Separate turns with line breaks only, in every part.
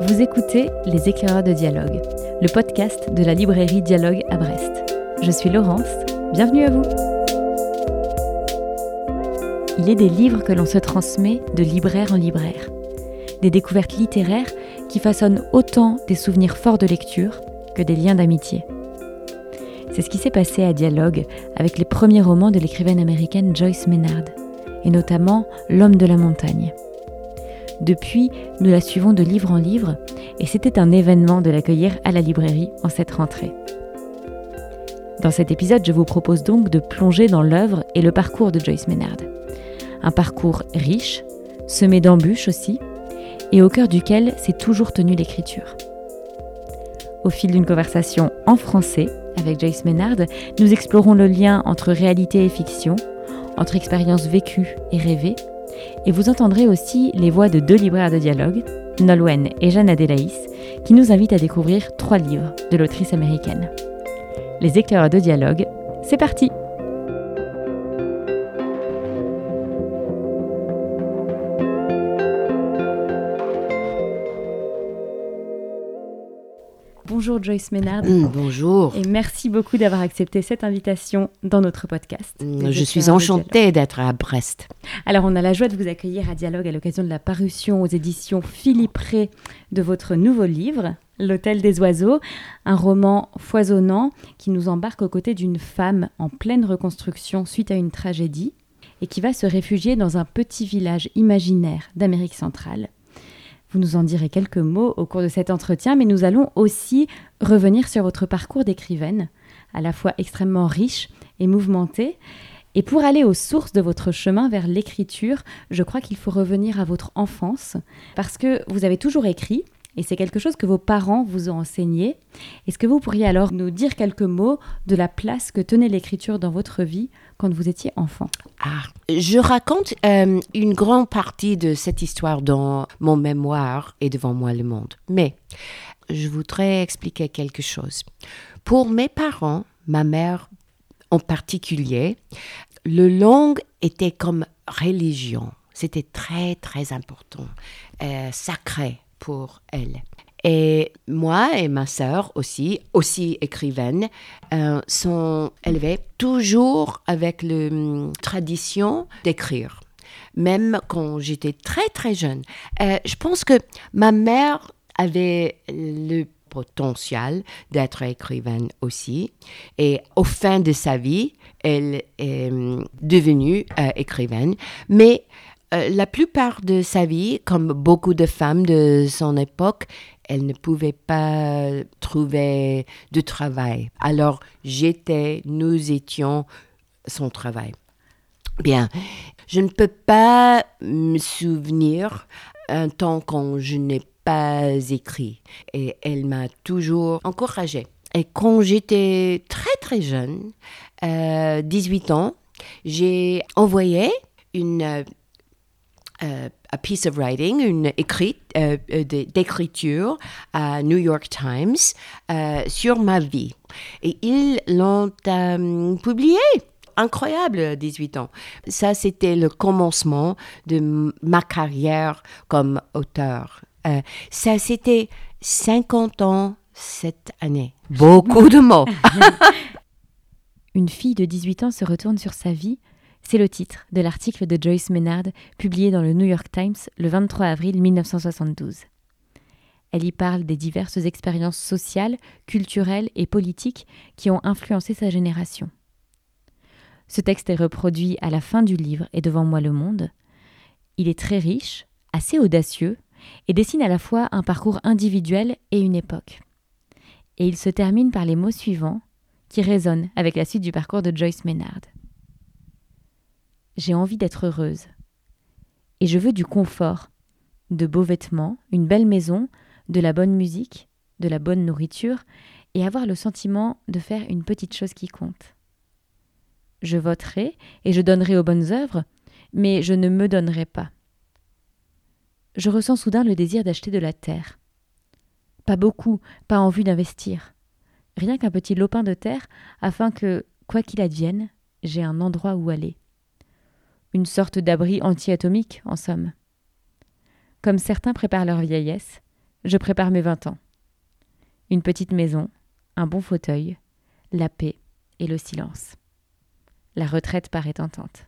Vous écoutez Les éclaireurs de dialogue, le podcast de la librairie Dialogue à Brest. Je suis Laurence, bienvenue à vous. Il est des livres que l'on se transmet de libraire en libraire. Des découvertes littéraires qui façonnent autant des souvenirs forts de lecture que des liens d'amitié. C'est ce qui s'est passé à Dialogue avec les premiers romans de l'écrivaine américaine Joyce Maynard, et notamment L'homme de la montagne. Depuis, nous la suivons de livre en livre, et c'était un événement de l'accueillir à la librairie en cette rentrée. Dans cet épisode, je vous propose donc de plonger dans l'œuvre et le parcours de Joyce Maynard. Un parcours riche, semé d'embûches aussi, et au cœur duquel s'est toujours tenue l'écriture. Au fil d'une conversation en français avec Joyce Maynard, nous explorons le lien entre réalité et fiction, entre expériences vécues et rêvées, et vous entendrez aussi les voix de deux libraires de dialogue, Nolwenn et Jeanne Adélaïs, qui nous invitent à découvrir trois livres de l'autrice américaine. Les éclaireurs de dialogue, c'est parti! Bonjour Joyce Ménard.
Mm, bonjour.
Et merci beaucoup d'avoir accepté cette invitation dans notre podcast.
Mm, je suis enchantée d'être à Brest.
Alors, on a la joie de vous accueillir à Dialogue à l'occasion de la parution aux éditions Philippe Ré de votre nouveau livre, L'Hôtel des Oiseaux, un roman foisonnant qui nous embarque aux côtés d'une femme en pleine reconstruction suite à une tragédie et qui va se réfugier dans un petit village imaginaire d'Amérique centrale vous nous en direz quelques mots au cours de cet entretien, mais nous allons aussi revenir sur votre parcours d'écrivaine, à la fois extrêmement riche et mouvementé. Et pour aller aux sources de votre chemin vers l'écriture, je crois qu'il faut revenir à votre enfance, parce que vous avez toujours écrit, et c'est quelque chose que vos parents vous ont enseigné. Est-ce que vous pourriez alors nous dire quelques mots de la place que tenait l'écriture dans votre vie quand vous étiez enfant?
Ah, Je raconte euh, une grande partie de cette histoire dans mon mémoire et devant moi le monde. Mais je voudrais expliquer quelque chose. Pour mes parents, ma mère en particulier, le langue était comme religion. C'était très, très important, euh, sacré pour elle. Et moi et ma sœur aussi, aussi écrivaine, euh, sont élevées toujours avec la hum, tradition d'écrire, même quand j'étais très très jeune. Euh, je pense que ma mère avait le potentiel d'être écrivaine aussi. Et au fin de sa vie, elle est hum, devenue euh, écrivaine. Mais euh, la plupart de sa vie, comme beaucoup de femmes de son époque, elle ne pouvait pas trouver de travail. Alors j'étais, nous étions son travail. Bien, je ne peux pas me souvenir un temps quand je n'ai pas écrit. Et elle m'a toujours encouragée. Et quand j'étais très très jeune, 18 euh, ans, j'ai envoyé une euh, a piece of writing, une écrite, euh, euh, d'écriture à New York Times sur ma vie. Et ils l'ont publié incroyable, 18 ans. Ça, c'était le commencement de ma carrière comme auteur. ça, c'était 50 ans cette année. Beaucoup de mots.
Une fille de 18 ans se retourne sur sa vie c'est le titre de l'article de Joyce Maynard publié dans le New York Times le 23 avril 1972. Elle y parle des diverses expériences sociales, culturelles et politiques qui ont influencé sa génération. Ce texte est reproduit à la fin du livre et devant moi le monde. Il est très riche, assez audacieux, et dessine à la fois un parcours individuel et une époque. Et il se termine par les mots suivants qui résonnent avec la suite du parcours de Joyce Maynard j'ai envie d'être heureuse. Et je veux du confort, de beaux vêtements, une belle maison, de la bonne musique, de la bonne nourriture, et avoir le sentiment de faire une petite chose qui compte. Je voterai et je donnerai aux bonnes œuvres, mais je ne me donnerai pas. Je ressens soudain le désir d'acheter de la terre. Pas beaucoup, pas en vue d'investir. Rien qu'un petit lopin de terre afin que, quoi qu'il advienne, j'ai un endroit où aller une sorte d'abri anti-atomique, en somme. Comme certains préparent leur vieillesse, je prépare mes 20 ans. Une petite maison, un bon fauteuil, la paix et le silence. La retraite paraît tentante.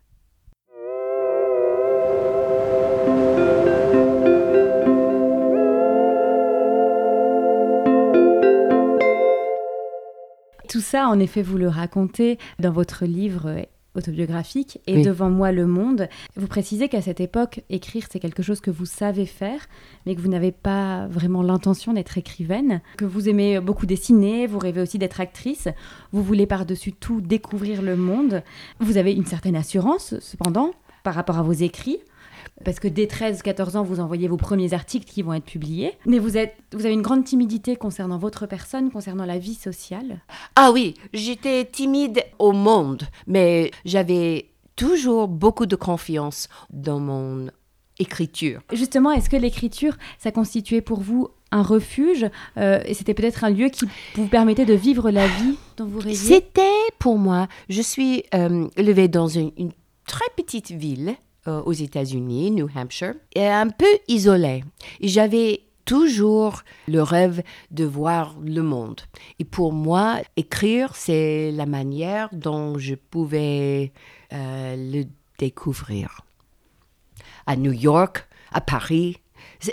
Tout ça, en effet, vous le racontez dans votre livre autobiographique et devant moi le monde. Vous précisez qu'à cette époque, écrire c'est quelque chose que vous savez faire, mais que vous n'avez pas vraiment l'intention d'être écrivaine, que vous aimez beaucoup dessiner, vous rêvez aussi d'être actrice, vous voulez par-dessus tout découvrir le monde. Vous avez une certaine assurance cependant par rapport à vos écrits parce que dès 13-14 ans, vous envoyez vos premiers articles qui vont être publiés. Mais vous, êtes, vous avez une grande timidité concernant votre personne, concernant la vie sociale.
Ah oui, j'étais timide au monde, mais j'avais toujours beaucoup de confiance dans mon écriture.
Justement, est-ce que l'écriture, ça constituait pour vous un refuge euh, et c'était peut-être un lieu qui vous permettait de vivre la vie dont vous rêviez?
C'était pour moi, je suis euh, élevée dans une, une très petite ville euh, aux États-Unis, New Hampshire, et un peu isolée. J'avais toujours le rêve de voir le monde. Et pour moi, écrire, c'est la manière dont je pouvais euh, le découvrir. À New York, à Paris.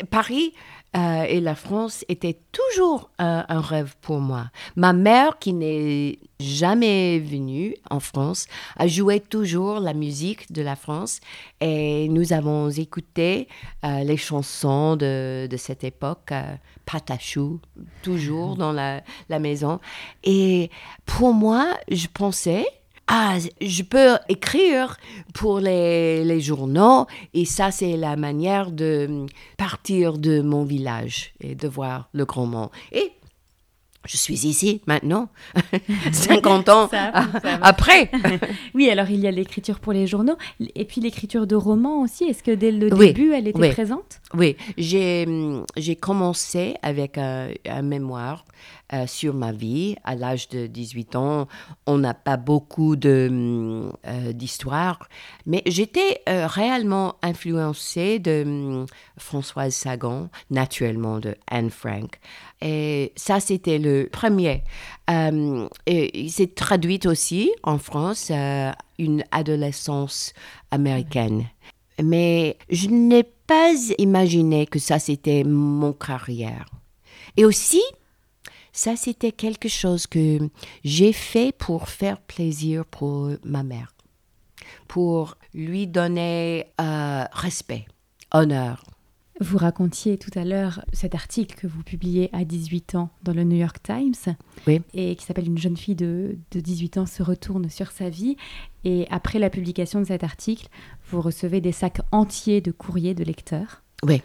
Paris, euh, et la France était toujours un, rêve pour moi. Ma mère, qui n'est jamais venue en France, a joué toujours la musique de la France et nous avons écouté euh, les chansons de, cette époque, euh, Patachou, toujours dans la maison. Et pour moi, je pensais ah, je peux écrire pour les, les journaux et ça, c'est la manière de partir de mon village et de voir le grand monde. Et je suis ici maintenant, 50 ans après.
oui, alors il y a l'écriture pour les journaux et puis l'écriture de romans aussi. Est-ce que dès le début, elle était présente?
Oui, j'ai commencé avec un mémoire euh, sur ma vie. À l'âge de 18 ans, on n'a pas beaucoup euh, d'histoire, mais j'étais euh, réellement influencée de Françoise Sagan, naturellement de Anne Frank. Et ça, c'était le premier. et il s'est traduit aussi en France une adolescence américaine. Mais je n'ai pas imaginé que ça, c'était mon carrière. Et aussi, ça, c'était quelque chose que j'ai fait pour faire plaisir pour ma mère, pour lui donner euh, respect, honneur.
Vous racontiez tout à l'heure cet article que vous publiez à 18 ans dans le New York Times et qui s'appelle Une jeune fille de, de 18 ans se retourne sur sa vie. Et après la publication de cet article, vous recevez des sacs entiers de courriers de lecteurs.
Oui.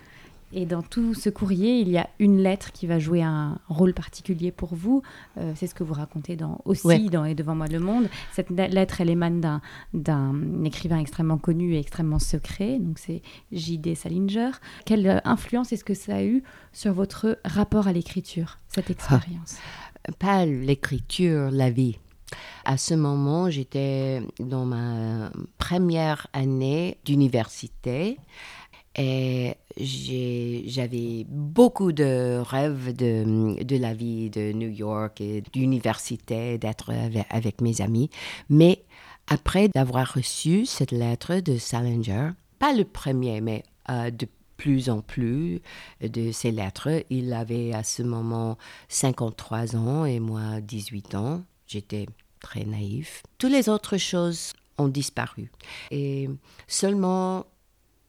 Et dans tout ce courrier, il y a une lettre qui va jouer un rôle particulier pour vous. Euh, c'est ce que vous racontez dans, aussi dans Et devant moi le monde. Cette lettre, elle émane d'un écrivain extrêmement connu et extrêmement secret. Donc c'est J.D. Salinger. Quelle euh, influence est-ce que ça a eu sur votre rapport à l'écriture, cette ah. expérience?
Pas l'écriture, la vie. À ce moment, j'étais dans ma première année d'université. Et j'avais beaucoup de rêves de, la vie de New York et d'université, d'être avec, mes amis. Mais après d'avoir reçu cette lettre de Salinger, pas le premier, mais euh, de plus en plus de ces lettres, il avait à ce moment 53 ans et moi 18 ans. J'étais très naïf. Toutes les autres choses ont disparu. Et seulement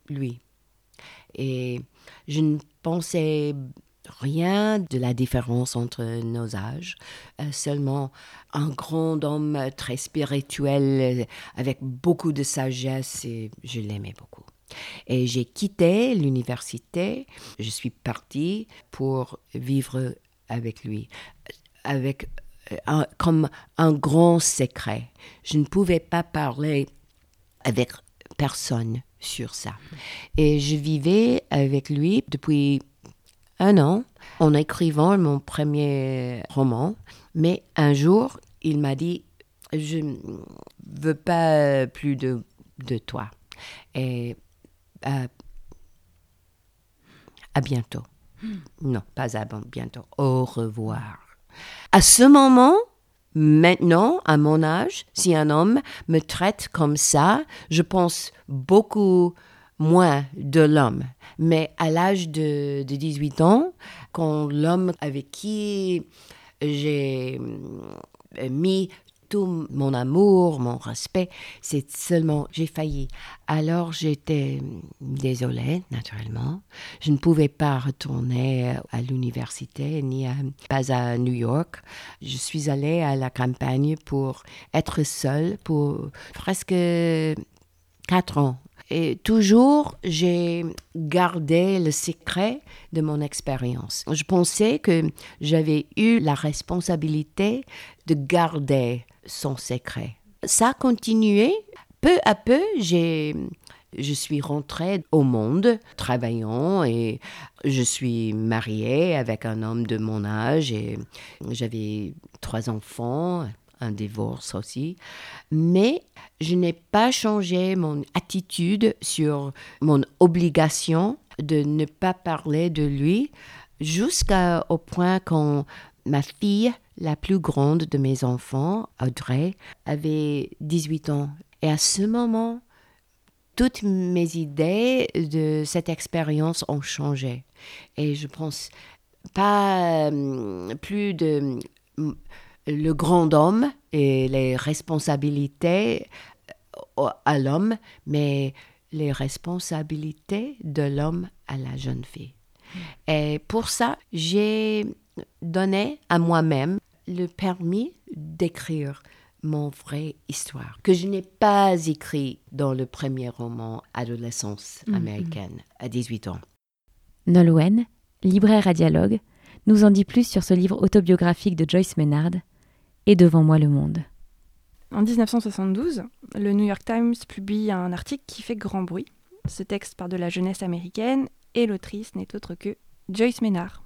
lui, et je ne pensais rien de la différence entre nos âges, euh, seulement un grand homme très spirituel euh, avec beaucoup de sagesse et je l'aimais beaucoup. Et j'ai quitté l'université, je suis partie pour vivre avec lui, avec euh, comme un grand secret. Je ne pouvais pas parler avec personne sur ça. Et je vivais avec lui depuis un an en écrivant mon premier roman. Mais un jour, il m'a dit, je ne veux pas plus de, de toi. Et à, à bientôt. Non, pas avant, bientôt. Au revoir. À ce moment, maintenant, à mon âge, si un homme me traite comme ça, je pense beaucoup moins de l'homme. Mais à l'âge de, de 18 ans, quand l'homme avec qui j'ai mis mon amour, mon respect, c'est seulement j'ai failli. Alors j'étais désolée, naturellement. Je ne pouvais pas retourner à l'université, ni pas à New York. Je suis allée à la campagne pour être seule pour presque quatre ans. Et toujours, j'ai gardé le secret de mon expérience. Je pensais que j'avais eu la responsabilité de garder son secret. Ça a continué. Peu à peu, je suis rentrée au monde travaillant et je suis mariée avec un homme de mon âge et j'avais trois enfants, un divorce aussi. Mais je n'ai pas changé mon attitude sur mon obligation de ne pas parler de lui jusqu'au point quand ma fille la plus grande de mes enfants, Audrey, avait 18 ans. Et à ce moment, toutes mes idées de cette expérience ont changé. Et je pense pas euh, plus de le grand homme et les responsabilités euh, à l'homme, mais les responsabilités de l'homme à la jeune fille. Et pour ça, j'ai donné à moi-même le permis d'écrire mon vraie histoire, que je n'ai pas écrit dans le premier roman Adolescence mm-hmm. américaine à 18 ans.
Nolwenn, libraire à dialogue, nous en dit plus sur ce livre autobiographique de Joyce Maynard, Et devant moi le monde.
En 1972, le New York Times publie un article qui fait grand bruit. Ce texte part de la jeunesse américaine et l'autrice n'est autre que Joyce Maynard.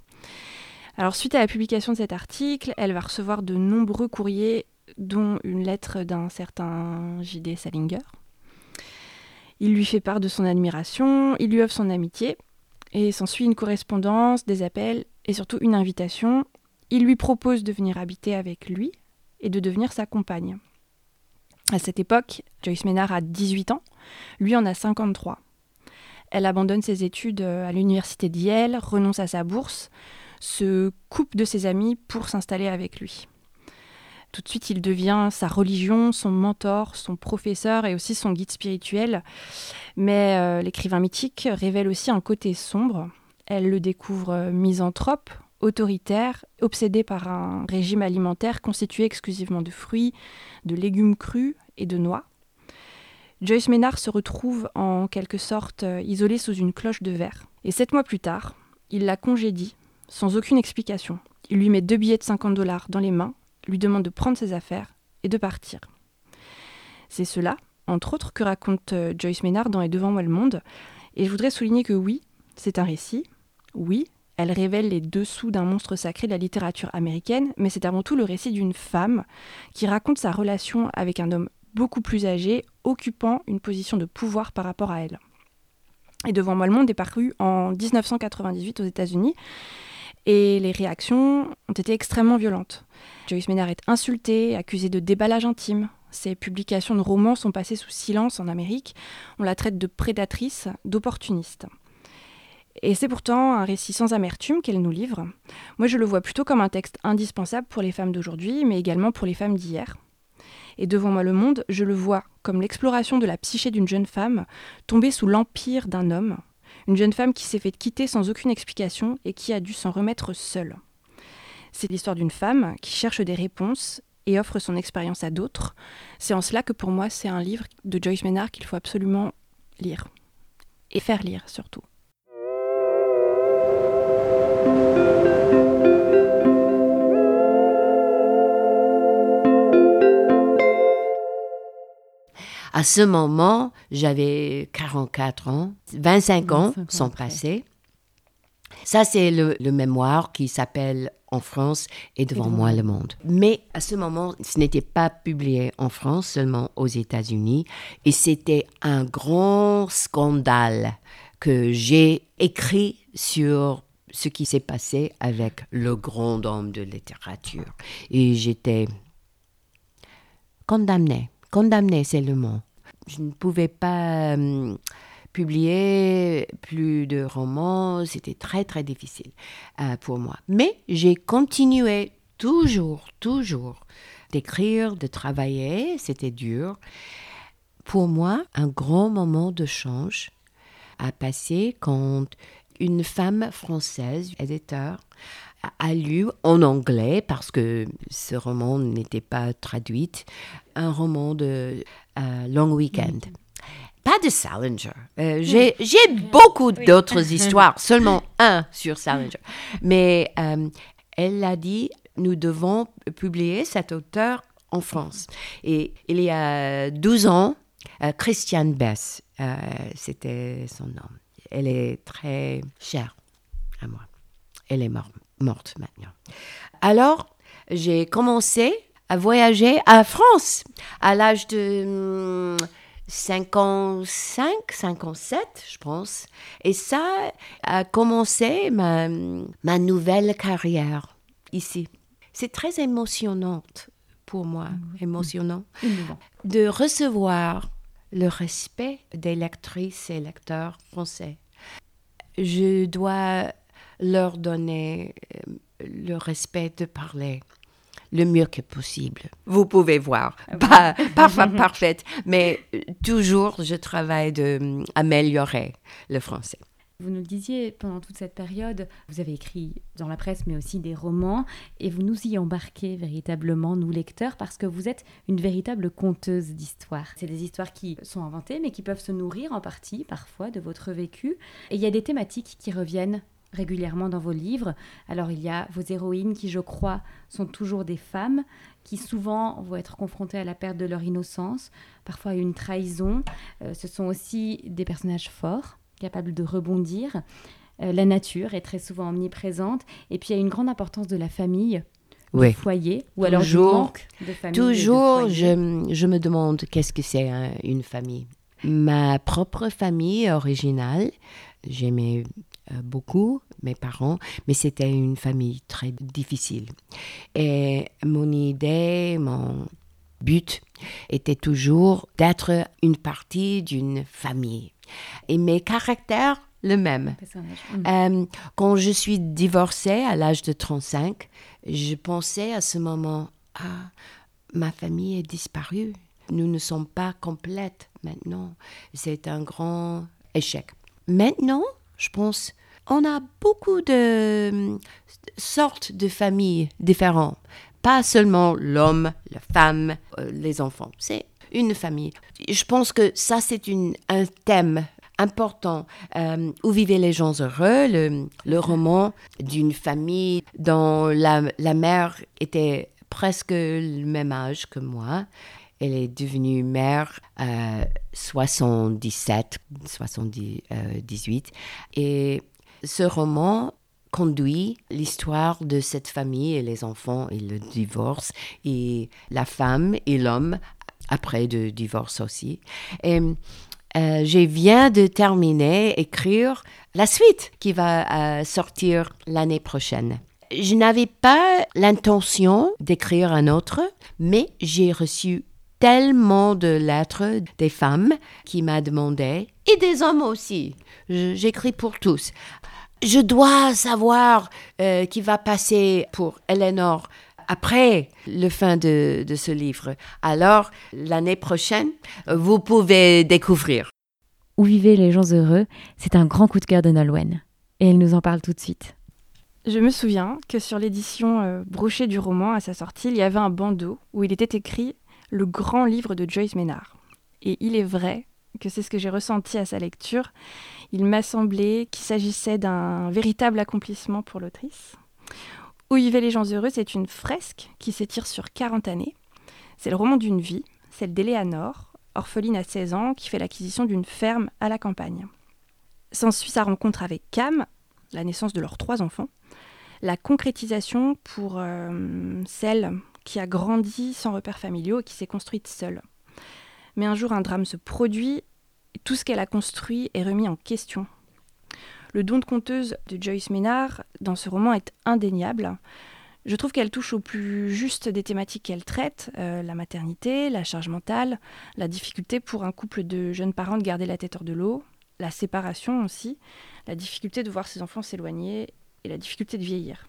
Alors suite à la publication de cet article, elle va recevoir de nombreux courriers, dont une lettre d'un certain J.D. Salinger. Il lui fait part de son admiration, il lui offre son amitié, et s'ensuit une correspondance, des appels et surtout une invitation. Il lui propose de venir habiter avec lui et de devenir sa compagne. À cette époque, Joyce Maynard a 18 ans, lui en a 53. Elle abandonne ses études à l'université d'Yale, renonce à sa bourse, se coupe de ses amis pour s'installer avec lui. Tout de suite, il devient sa religion, son mentor, son professeur et aussi son guide spirituel. Mais euh, l'écrivain mythique révèle aussi un côté sombre. Elle le découvre euh, misanthrope, autoritaire, obsédé par un régime alimentaire constitué exclusivement de fruits, de légumes crus et de noix. Joyce Maynard se retrouve en quelque sorte euh, isolée sous une cloche de verre. Et sept mois plus tard, il la congédie sans aucune explication. Il lui met deux billets de 50 dollars dans les mains, lui demande de prendre ses affaires et de partir. C'est cela, entre autres, que raconte euh, Joyce Maynard dans Et devant moi le monde. Et je voudrais souligner que oui, c'est un récit. Oui, elle révèle les dessous d'un monstre sacré de la littérature américaine, mais c'est avant tout le récit d'une femme qui raconte sa relation avec un homme beaucoup plus âgé, occupant une position de pouvoir par rapport à elle. Et Devant moi le monde est paru en 1998 aux États-Unis et les réactions ont été extrêmement violentes. Joyce Maynard est insultée, accusée de déballage intime. Ses publications de romans sont passées sous silence en Amérique. On la traite de prédatrice, d'opportuniste. Et c'est pourtant un récit sans amertume qu'elle nous livre. Moi, je le vois plutôt comme un texte indispensable pour les femmes d'aujourd'hui, mais également pour les femmes d'hier. Et devant moi le monde, je le vois comme l'exploration de la psyché d'une jeune femme tombée sous l'empire d'un homme, une jeune femme qui s'est fait quitter sans aucune explication et qui a dû s'en remettre seule. C'est l'histoire d'une femme qui cherche des réponses et offre son expérience à d'autres. C'est en cela que pour moi c'est un livre de Joyce Maynard qu'il faut absolument lire. Et faire lire surtout.
À ce moment, j'avais 44 ans, 25 ans sont passés. Ça, c'est le, mémoire qui s'appelle En France et devant moi le monde. Mais à ce moment, ce n'était pas publié en France, seulement aux États-Unis. Et c'était un grand scandale que j'ai écrit sur ce qui s'est passé avec le grand homme de littérature. Et j'étais condamnée. Condamnée, c'est le mot. Je ne pouvais pas euh, publier plus de romans. C'était très, très difficile euh, pour moi. Mais j'ai continué toujours, toujours d'écrire, de travailler. C'était dur. Pour moi, un grand moment de change a passé quand une femme française, éditeur, a lu en anglais, parce que ce roman n'était pas traduit, un roman de euh, Long Weekend. Pas de Salinger. Euh, j'ai beaucoup d'autres histoires, seulement un sur Salinger. Mais euh, elle a dit, nous devons publier cet auteur en France. Et il y a 12 ans, Christiane Bess, c'était son nom elle est très chère à moi. Elle est morte, morte maintenant. Alors, j'ai commencé à voyager à France à l'âge de 55, hum, 57, je pense. Et ça a commencé ma, ma nouvelle carrière ici. C'est très émotionnant pour moi, émotionnant, de recevoir le respect des lectrices et lecteurs français. Je dois leur donner euh, le respect de parler le mieux que possible. Vous pouvez voir, pas parfois parfaite, mais euh, toujours je travaille d'améliorer le français.
Vous nous le disiez, pendant toute cette période, vous avez écrit dans la presse, mais aussi des romans, et vous nous y embarquez véritablement, nous lecteurs, parce que vous êtes une véritable conteuse d'histoires. C'est des histoires qui sont inventées, mais qui peuvent se nourrir en partie, parfois, de votre vécu. Et il y a des thématiques qui reviennent régulièrement dans vos livres. Alors il y a vos héroïnes qui, je crois, sont toujours des femmes, qui souvent vont être confrontées à la perte de leur innocence, parfois à une trahison. Euh, ce sont aussi des personnages forts capable de rebondir. Euh, la nature est très souvent omniprésente. Et puis il y a une grande importance de la famille, du foyer, ou alors du manque de famille.
Toujours, je, je, me demande qu'est-ce que c'est hein, une famille. Ma propre famille originale, j'aimais euh, beaucoup mes parents, mais c'était une famille très difficile. Et mon idée, mon but était toujours d'être une partie d'une famille et mes caractères, le même. Mm. Euh, quand je suis divorcée à l'âge de 35, je pensais à ce moment, ah, ma famille est disparue. Nous ne sommes pas complètes maintenant. C'est un grand échec. Maintenant, je pense, on a beaucoup de euh, sortes de familles différentes. Pas seulement l'homme, la femme, euh, les enfants. C'est une famille. Je pense que ça, c'est un thème important. Euh, où vivaient les gens heureux, le, roman d'une famille dont la, mère était presque le même âge que moi. Elle est devenue mère à 77, 78. Et ce roman conduit l'histoire de cette famille et les enfants et le divorce et la femme et l'homme après le divorce aussi. Et euh, je viens de terminer écrire la suite qui va euh, sortir l'année prochaine. Je n'avais pas l'intention d'écrire un autre, mais j'ai reçu tellement de lettres des femmes qui m'ont demandé, et des hommes aussi. J'écris pour tous. Je dois savoir euh, qui va passer pour Eleanor après le fin de, ce livre. Alors, l'année prochaine, vous pouvez découvrir.
Où vivaient les gens heureux, c'est un grand coup de cœur de Nolwenn. Et elle nous en parle tout de suite.
Je me souviens que sur l'édition euh, brochée du roman à sa sortie, il y avait un bandeau où il était écrit Le grand livre de Joyce Maynard. Et il est vrai que c'est ce que j'ai ressenti à sa lecture. Il m'a semblé qu'il s'agissait d'un véritable accomplissement pour l'autrice. Où vivaient les gens heureux, c'est une fresque qui s'étire sur 40 années. C'est le roman d'une vie, celle d'Éléanore, orpheline à 16 ans, qui fait l'acquisition d'une ferme à la campagne. S'ensuit sa rencontre avec Cam, la naissance de leurs trois enfants, la concrétisation pour euh, celle qui a grandi sans repères familiaux et qui s'est construite seule. Mais un jour, un drame se produit, tout ce qu'elle a construit est remis en question. Le don de conteuse de Joyce Maynard dans ce roman est indéniable. Je trouve qu'elle touche au plus juste des thématiques qu'elle traite, euh, la maternité, la charge mentale, la difficulté pour un couple de jeunes parents de garder la tête hors de l'eau, la séparation aussi, la difficulté de voir ses enfants s'éloigner et la difficulté de vieillir.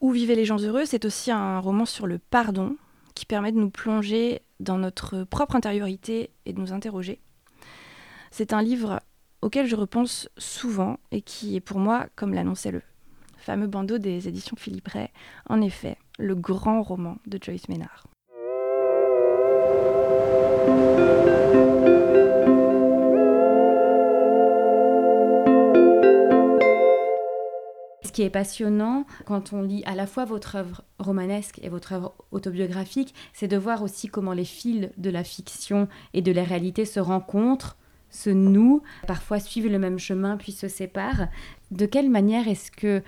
Où vivaient les gens heureux, c'est aussi un roman sur le pardon qui permet de nous plonger dans notre propre intériorité et de nous interroger. C'est un livre auquel je repense souvent et qui est pour moi, comme l'annonçait le fameux bandeau des éditions Philippe Ray, en effet, le grand roman de Joyce Maynard.
Ce qui est passionnant quand on lit à la fois votre œuvre romanesque et votre œuvre autobiographique, c'est de voir aussi comment les fils de la fiction et de la réalité se rencontrent, se nouent, parfois suivent le même chemin puis se séparent. De quelle manière est-ce que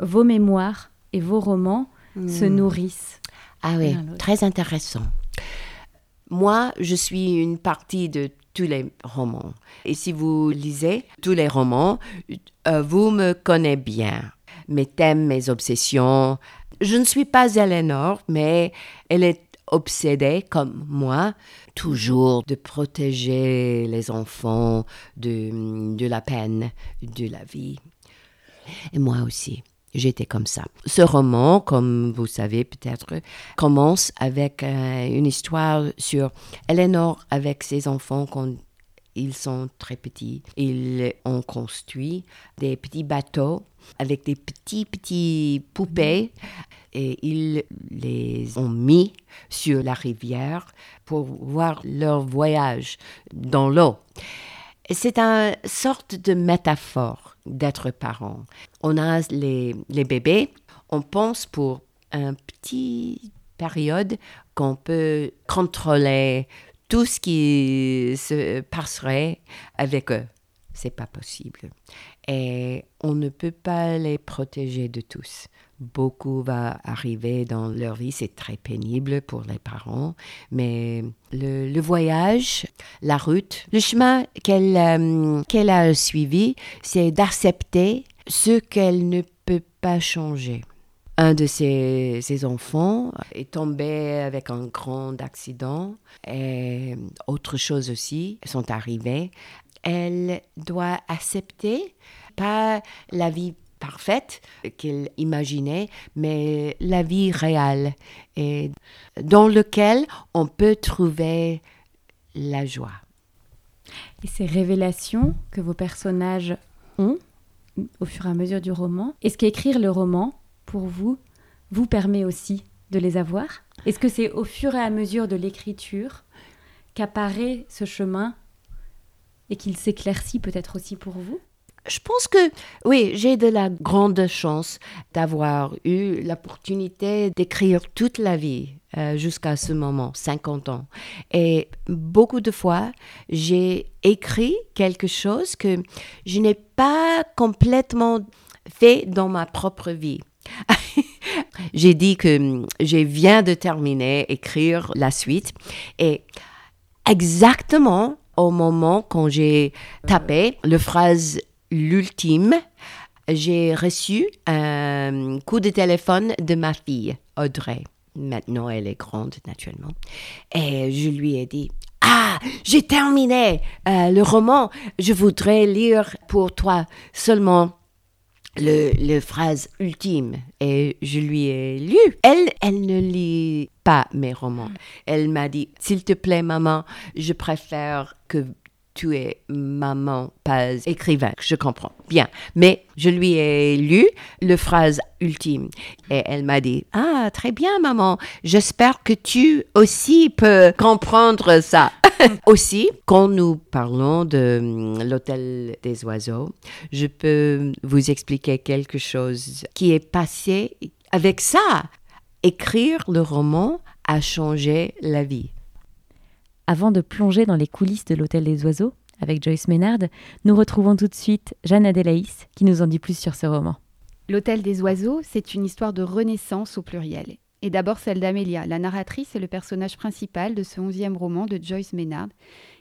vos mémoires et vos romans se
Hmm.
nourrissent
Ah oui, très intéressant. Moi, je suis une partie de tous les romans. Et si vous lisez tous les romans, euh, vous me connaissez bien. Mes thèmes, mes obsessions. Je ne suis pas Eleanor, mais elle est obsédée, comme moi, toujours de protéger les enfants de, de la peine, de la vie. Et moi aussi. J'étais comme ça. Ce roman, comme vous savez peut-être, commence avec euh, une histoire sur Eleanor avec ses enfants quand ils sont très petits. Ils ont construit des petits bateaux avec des petits, petits poupées et ils les ont mis sur la rivière pour voir leur voyage dans l'eau. C'est une sorte de métaphore d'être parent. On a les, les bébés, on pense pour un petit période qu'on peut contrôler tout ce qui se passerait avec eux. C'est pas possible. Et on ne peut pas les protéger de tous. Beaucoup va arriver dans leur vie, c'est très pénible pour les parents, mais le, voyage, la route, le chemin qu'elle euh, qu'elle a suivi, c'est d'accepter ce qu'elle ne peut pas changer. Un de ses, enfants est tombé avec un grand accident et autre chose aussi sont arrivées. Elle doit accepter pas la vie parfaite qu'elle imaginait, mais la vie réelle et dans laquelle on peut trouver la joie.
Et ces révélations que vos personnages ont au fur et à mesure du roman, est-ce qu'écrire le roman, pour vous, vous permet aussi de les avoir? Est-ce que c'est au fur et à mesure de l'écriture qu'apparaît ce chemin et qu'il s'éclaircit peut-être aussi pour vous?
Je pense que oui, j'ai de la grande chance d'avoir eu l'opportunité d'écrire toute la vie euh, jusqu'à ce moment, 50 ans. Et beaucoup de fois, j'ai écrit quelque chose que je n'ai pas complètement fait dans ma propre vie. j'ai dit que hum, je viens de terminer écrire la suite et exactement au moment quand j'ai tapé le phrase l'ultime, j'ai reçu un coup de téléphone de ma fille, Audrey. Maintenant, elle est grande, naturellement. Et je lui ai dit, ah, j'ai terminé euh, le roman. Je voudrais lire pour toi seulement le, phrase ultime. Et je lui ai lu. Elle, elle ne lit pas mes romans. Elle m'a dit, s'il te plaît, maman, je préfère que tu es maman, pas écrivain. Je comprends. Bien. Mais je lui ai lu le phrase ultime. Et elle m'a dit, ah, très bien, maman. J'espère que tu aussi peux comprendre ça. aussi, quand nous parlons de hum, l'hôtel des oiseaux, je peux vous expliquer quelque chose qui est passé avec ça. Écrire le roman a changé la vie.
Avant de plonger dans les coulisses de l'Hôtel des Oiseaux, avec Joyce Ménard, nous retrouvons tout de suite Jeanne Adélaïs qui nous en dit plus sur ce roman.
L'Hôtel des Oiseaux, c'est une histoire de renaissance au pluriel. Et d'abord celle d'Amélia, la narratrice et le personnage principal de ce onzième roman de Joyce Maynard,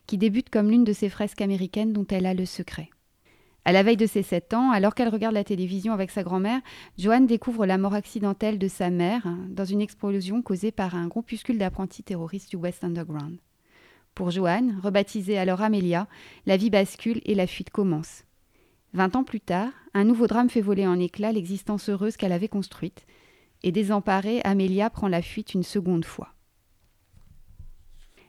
qui débute comme l'une de ces fresques américaines dont elle a le secret. À la veille de ses 7 ans, alors qu'elle regarde la télévision avec sa grand-mère, Joanne découvre la mort accidentelle de sa mère dans une explosion causée par un groupuscule d'apprentis terroristes du West Underground. Pour Joanne, rebaptisée alors Amelia, la vie bascule et la fuite commence. Vingt ans plus tard, un nouveau drame fait voler en éclats l'existence heureuse qu'elle avait construite, et désemparée, Amelia prend la fuite une seconde fois.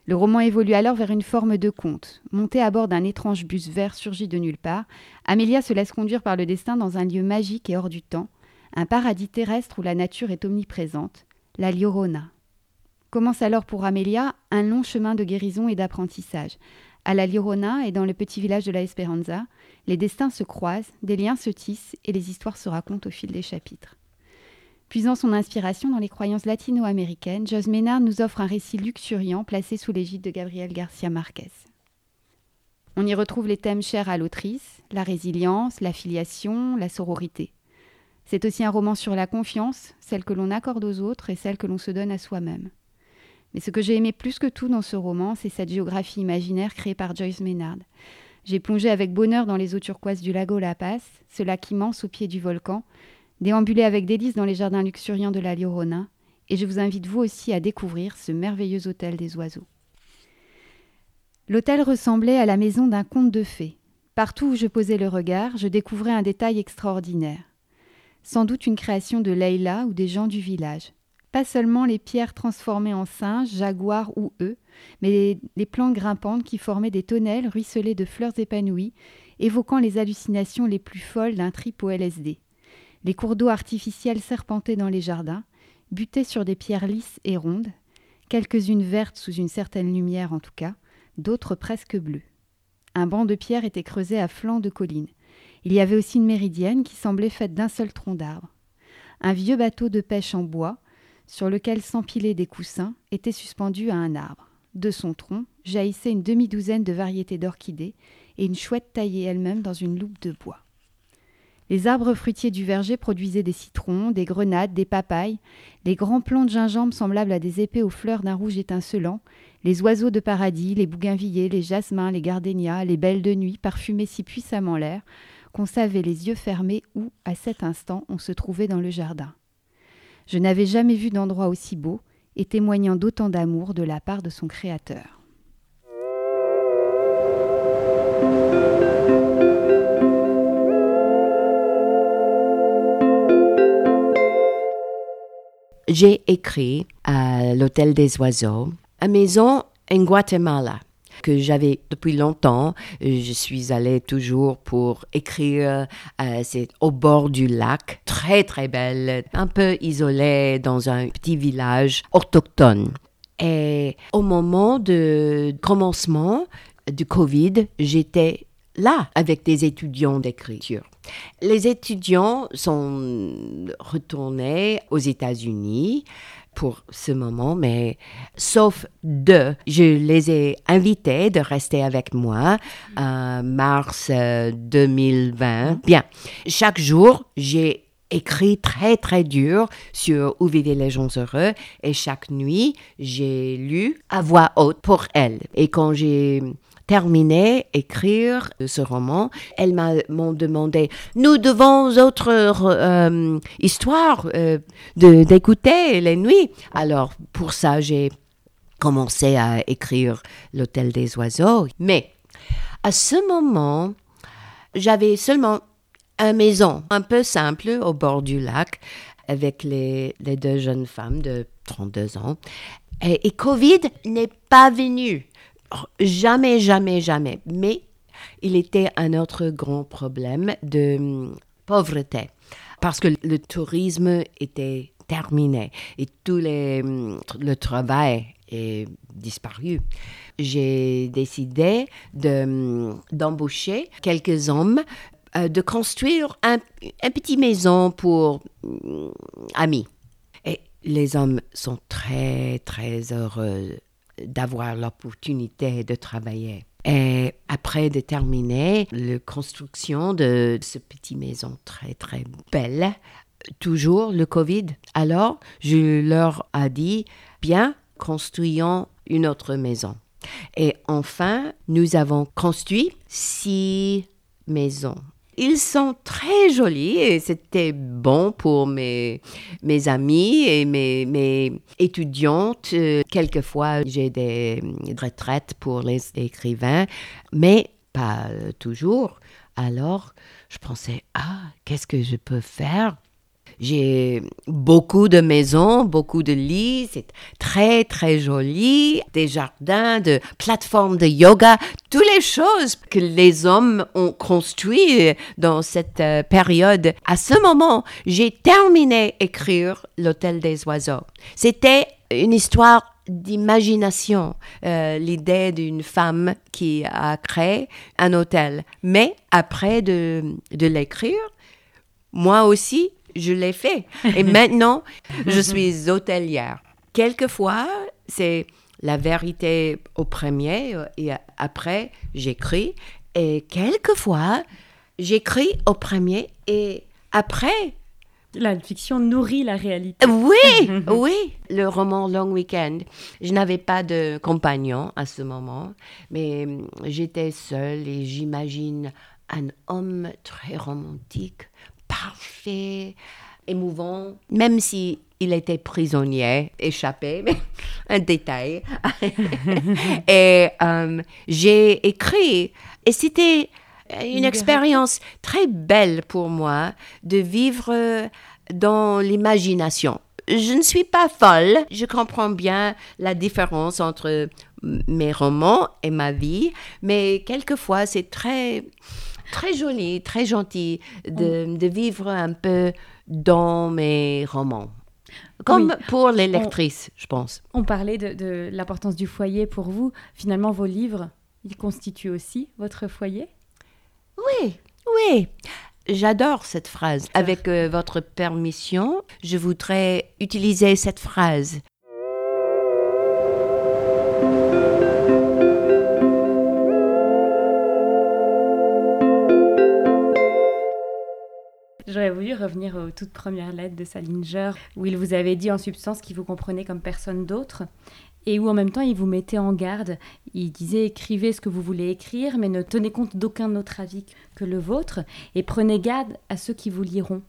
Le roman évolue alors vers une forme de conte. Montée à bord d'un étrange bus vert surgi de nulle part, Amelia se laisse conduire par le destin dans un lieu magique et hors du temps, un paradis terrestre où la nature est omniprésente, la Liorona. Commence alors pour Amelia un long chemin de guérison et d'apprentissage. À la Liorona et dans le petit village de la Esperanza, les destins se croisent, des liens se tissent et les histoires se racontent au fil des chapitres. Puisant son inspiration dans les croyances latino-américaines, Jos Ménard nous offre un récit luxuriant placé sous l'égide de Gabriel Garcia Marquez. On y retrouve les thèmes chers à l'autrice, la résilience, la filiation, la sororité. C'est aussi un roman sur la confiance, celle que l'on accorde aux autres et celle que l'on se donne à soi-même. Mais ce que j'ai aimé plus que tout dans ce roman, c'est cette géographie imaginaire créée par Joyce Maynard. J'ai plongé avec bonheur dans les eaux turquoises du lago La Paz, ce lac immense au pied du volcan, déambuler avec délice dans les jardins luxuriants de la Liorona, et je vous invite vous aussi à découvrir ce merveilleux hôtel des oiseaux. L'hôtel ressemblait à la maison d'un conte de fées. Partout où je posais le regard, je découvrais un détail extraordinaire. Sans doute une création de Leila ou des gens du village. Pas seulement les pierres transformées en singes, jaguars ou œufs, mais les plantes grimpantes qui formaient des tonnelles ruisselées de fleurs épanouies, évoquant les hallucinations les plus folles d'un trip au LSD. Les cours d'eau artificiels serpentaient dans les jardins, butaient sur des pierres lisses et rondes, quelques-unes vertes sous une certaine lumière en tout cas, d'autres presque bleues. Un banc de pierre était creusé à flanc de colline. Il y avait aussi une méridienne qui semblait faite d'un seul tronc d'arbre. Un vieux bateau de pêche en bois, sur lequel s'empilaient des coussins, était suspendu à un arbre. De son tronc jaillissait une demi-douzaine de variétés d'orchidées et une chouette taillée elle-même dans une loupe de bois. Les arbres fruitiers du verger produisaient des citrons, des grenades, des papayes, les grands plants de gingembre semblables à des épées aux fleurs d'un rouge étincelant, les oiseaux de paradis, les bougainvilliers, les jasmins, les gardénias, les belles de nuit parfumaient si puissamment l'air qu'on savait les yeux fermés où, à cet instant, on se trouvait dans le jardin. Je n'avais jamais vu d'endroit aussi beau et témoignant d'autant d'amour de la part de son créateur.
j'ai écrit à l'Hôtel des Oiseaux, à maison en Guatemala que j'avais depuis longtemps. Je suis allée toujours pour écrire. Euh, c'est au bord du lac, très très belle, un peu isolée dans un petit village autochtone. Et au moment de commencement du Covid, j'étais là avec des étudiants d'écriture. Les étudiants sont retournés aux États-Unis pour ce moment, mais sauf deux, je les ai invités de rester avec moi en mars 2020. Euh, Bien, chaque jour, j'ai écrit très très dur sur Où vivaient les gens heureux et chaque nuit j'ai lu à voix haute pour elle. Et quand j'ai terminé écrire ce roman, elles m'ont demandé, nous devons autre euh, histoire euh, d'écouter les nuits. Alors pour ça, j'ai commencé à écrire L'Hôtel des Oiseaux. Mais à ce moment, j'avais seulement une maison un peu simple au bord du lac avec les, les deux jeunes femmes de 32 ans. Et Covid n'est pas venu. Jamais, jamais, jamais. Mais il était un autre grand problème de hum, pauvreté. Parce que le tourisme était terminé et tout les, hum, le travail est disparu. J'ai décidé hum, d'embaucher quelques hommes, euh, de construire un, un petit maison pour amis. Et les hommes sont très, très heureux d'avoir l'opportunité de travailler. Et après de terminer la construction de ce petit maison très très belle, toujours le Covid. Alors, je leur ai dit, bien, construisons une autre maison. Et enfin, nous avons construit six maisons. Ils sont très jolis et c'était bon pour mes, mes amis et mes, mes étudiantes. Euh, quelquefois, j'ai des retraites pour les écrivains, mais pas toujours. Alors, je pensais, ah, qu'est-ce que je peux faire? J'ai beaucoup de maisons, beaucoup de lits, c'est très très joli, des jardins, de plateformes de yoga, toutes les choses que les hommes ont construit dans cette euh, période. À ce moment, j'ai terminé écrire l'hôtel des oiseaux. C'était une histoire d'imagination, euh, l'idée d'une femme qui a créé un hôtel. Mais après de, de l'écrire, moi aussi, je l'ai fait. Et maintenant, je suis hôtelière. Quelquefois, c'est la vérité au premier et après, j'écris. Et quelquefois, j'écris au premier et après,
la fiction nourrit la réalité.
Oui, oui. Le roman Long Weekend. Je n'avais pas de compagnon à ce moment, mais j'étais seule et j'imagine un homme très romantique, parfait, émouvant, même si il était prisonnier, échappé, mais un détail. et euh, j'ai écrit, et c'était une expérience très belle pour moi de vivre dans l'imagination. Je ne suis pas folle, je comprends bien la différence entre mes romans et ma vie, mais quelquefois c'est très très joli, très gentil de, de, vivre un peu dans mes romans. Comme pour les lectrices, je pense.
On parlait de, de l'importance du foyer pour vous. Finalement, vos livres, ils constituent aussi votre foyer?
Oui, oui. J'adore cette phrase. Avec euh, votre permission, je voudrais utiliser cette phrase.
J'aurais voulu revenir aux toutes premières lettres de Salinger, où il vous avait dit en substance qu'il vous comprenait comme personne d'autre, et où en même temps il vous mettait en garde. Il disait écrivez ce que vous voulez écrire, mais ne tenez compte d'aucun autre avis que le vôtre, et prenez garde à ceux qui vous liront.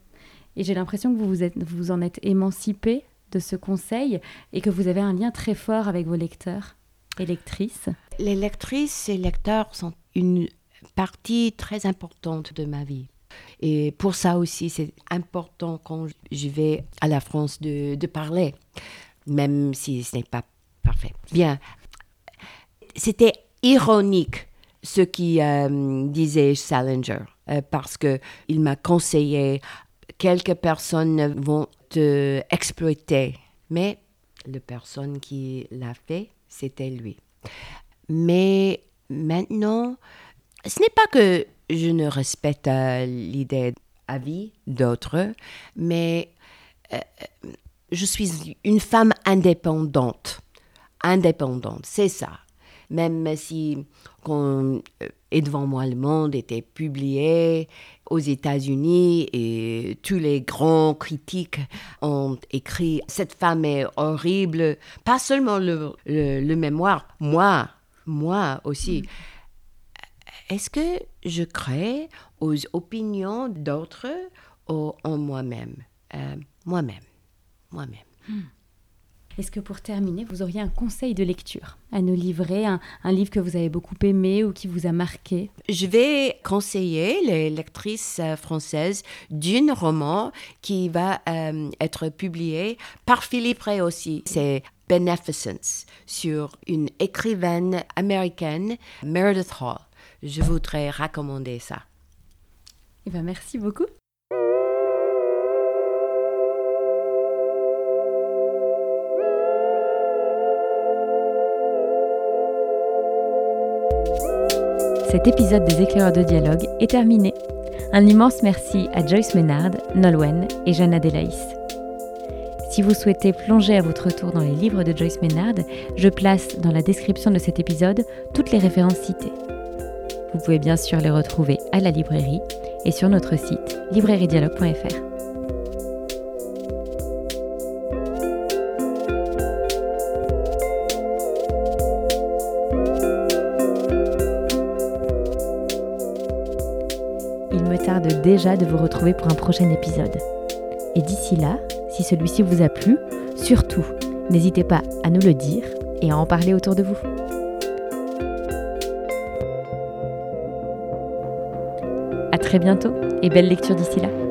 Et j'ai l'impression que vous vous, êtes, vous en êtes émancipé de ce conseil et que vous avez un lien très fort avec vos lecteurs et lectrices.
Les lectrices et lecteurs sont une partie très importante de ma vie. Et pour ça aussi, c'est important quand je vais à la France de, parler, même si ce n'est pas parfait. Bien, c'était ironique ce qui euh, disait Salinger, euh, parce qu'il m'a conseillé, quelques personnes vont te exploiter, mais la personne qui l'a fait, c'était lui. Mais maintenant, ce n'est pas que je ne respecte euh, l'idée à d'autres, mais euh, je suis une femme indépendante. Indépendante, c'est ça. Même si quand Et euh, devant moi le monde était publié aux États-Unis et tous les grands critiques ont écrit Cette femme est horrible, pas seulement le, le, mémoire, moi, moi aussi. Est-ce que je crée aux opinions d'autres ou en moi-même? Euh, Moi-même. Moi-même. Hmm.
Est-ce que pour terminer, vous auriez un conseil de lecture à nous livrer, un, livre que vous avez beaucoup aimé ou qui vous a marqué?
Je vais conseiller les lectrices euh, françaises d'un roman qui va euh, être publié par Philippe Ray aussi. C'est Beneficence sur une écrivaine américaine, Meredith Hall je voudrais recommander ça.
Eh ben, merci beaucoup. Cet épisode des éclaireurs de dialogue est terminé. Un immense merci à Joyce Ménard, Nolwenn et Jeanne Delaïs. Si vous souhaitez plonger à votre tour dans les livres de Joyce Ménard, je place dans la description de cet épisode toutes les références citées. Vous pouvez bien sûr les retrouver à la librairie et sur notre site librairiedialogue.fr. Il me tarde déjà de vous retrouver pour un prochain épisode. Et d'ici là, si celui-ci vous a plu, surtout, n'hésitez pas à nous le dire et à en parler autour de vous. Très bientôt et belle lecture d'ici là.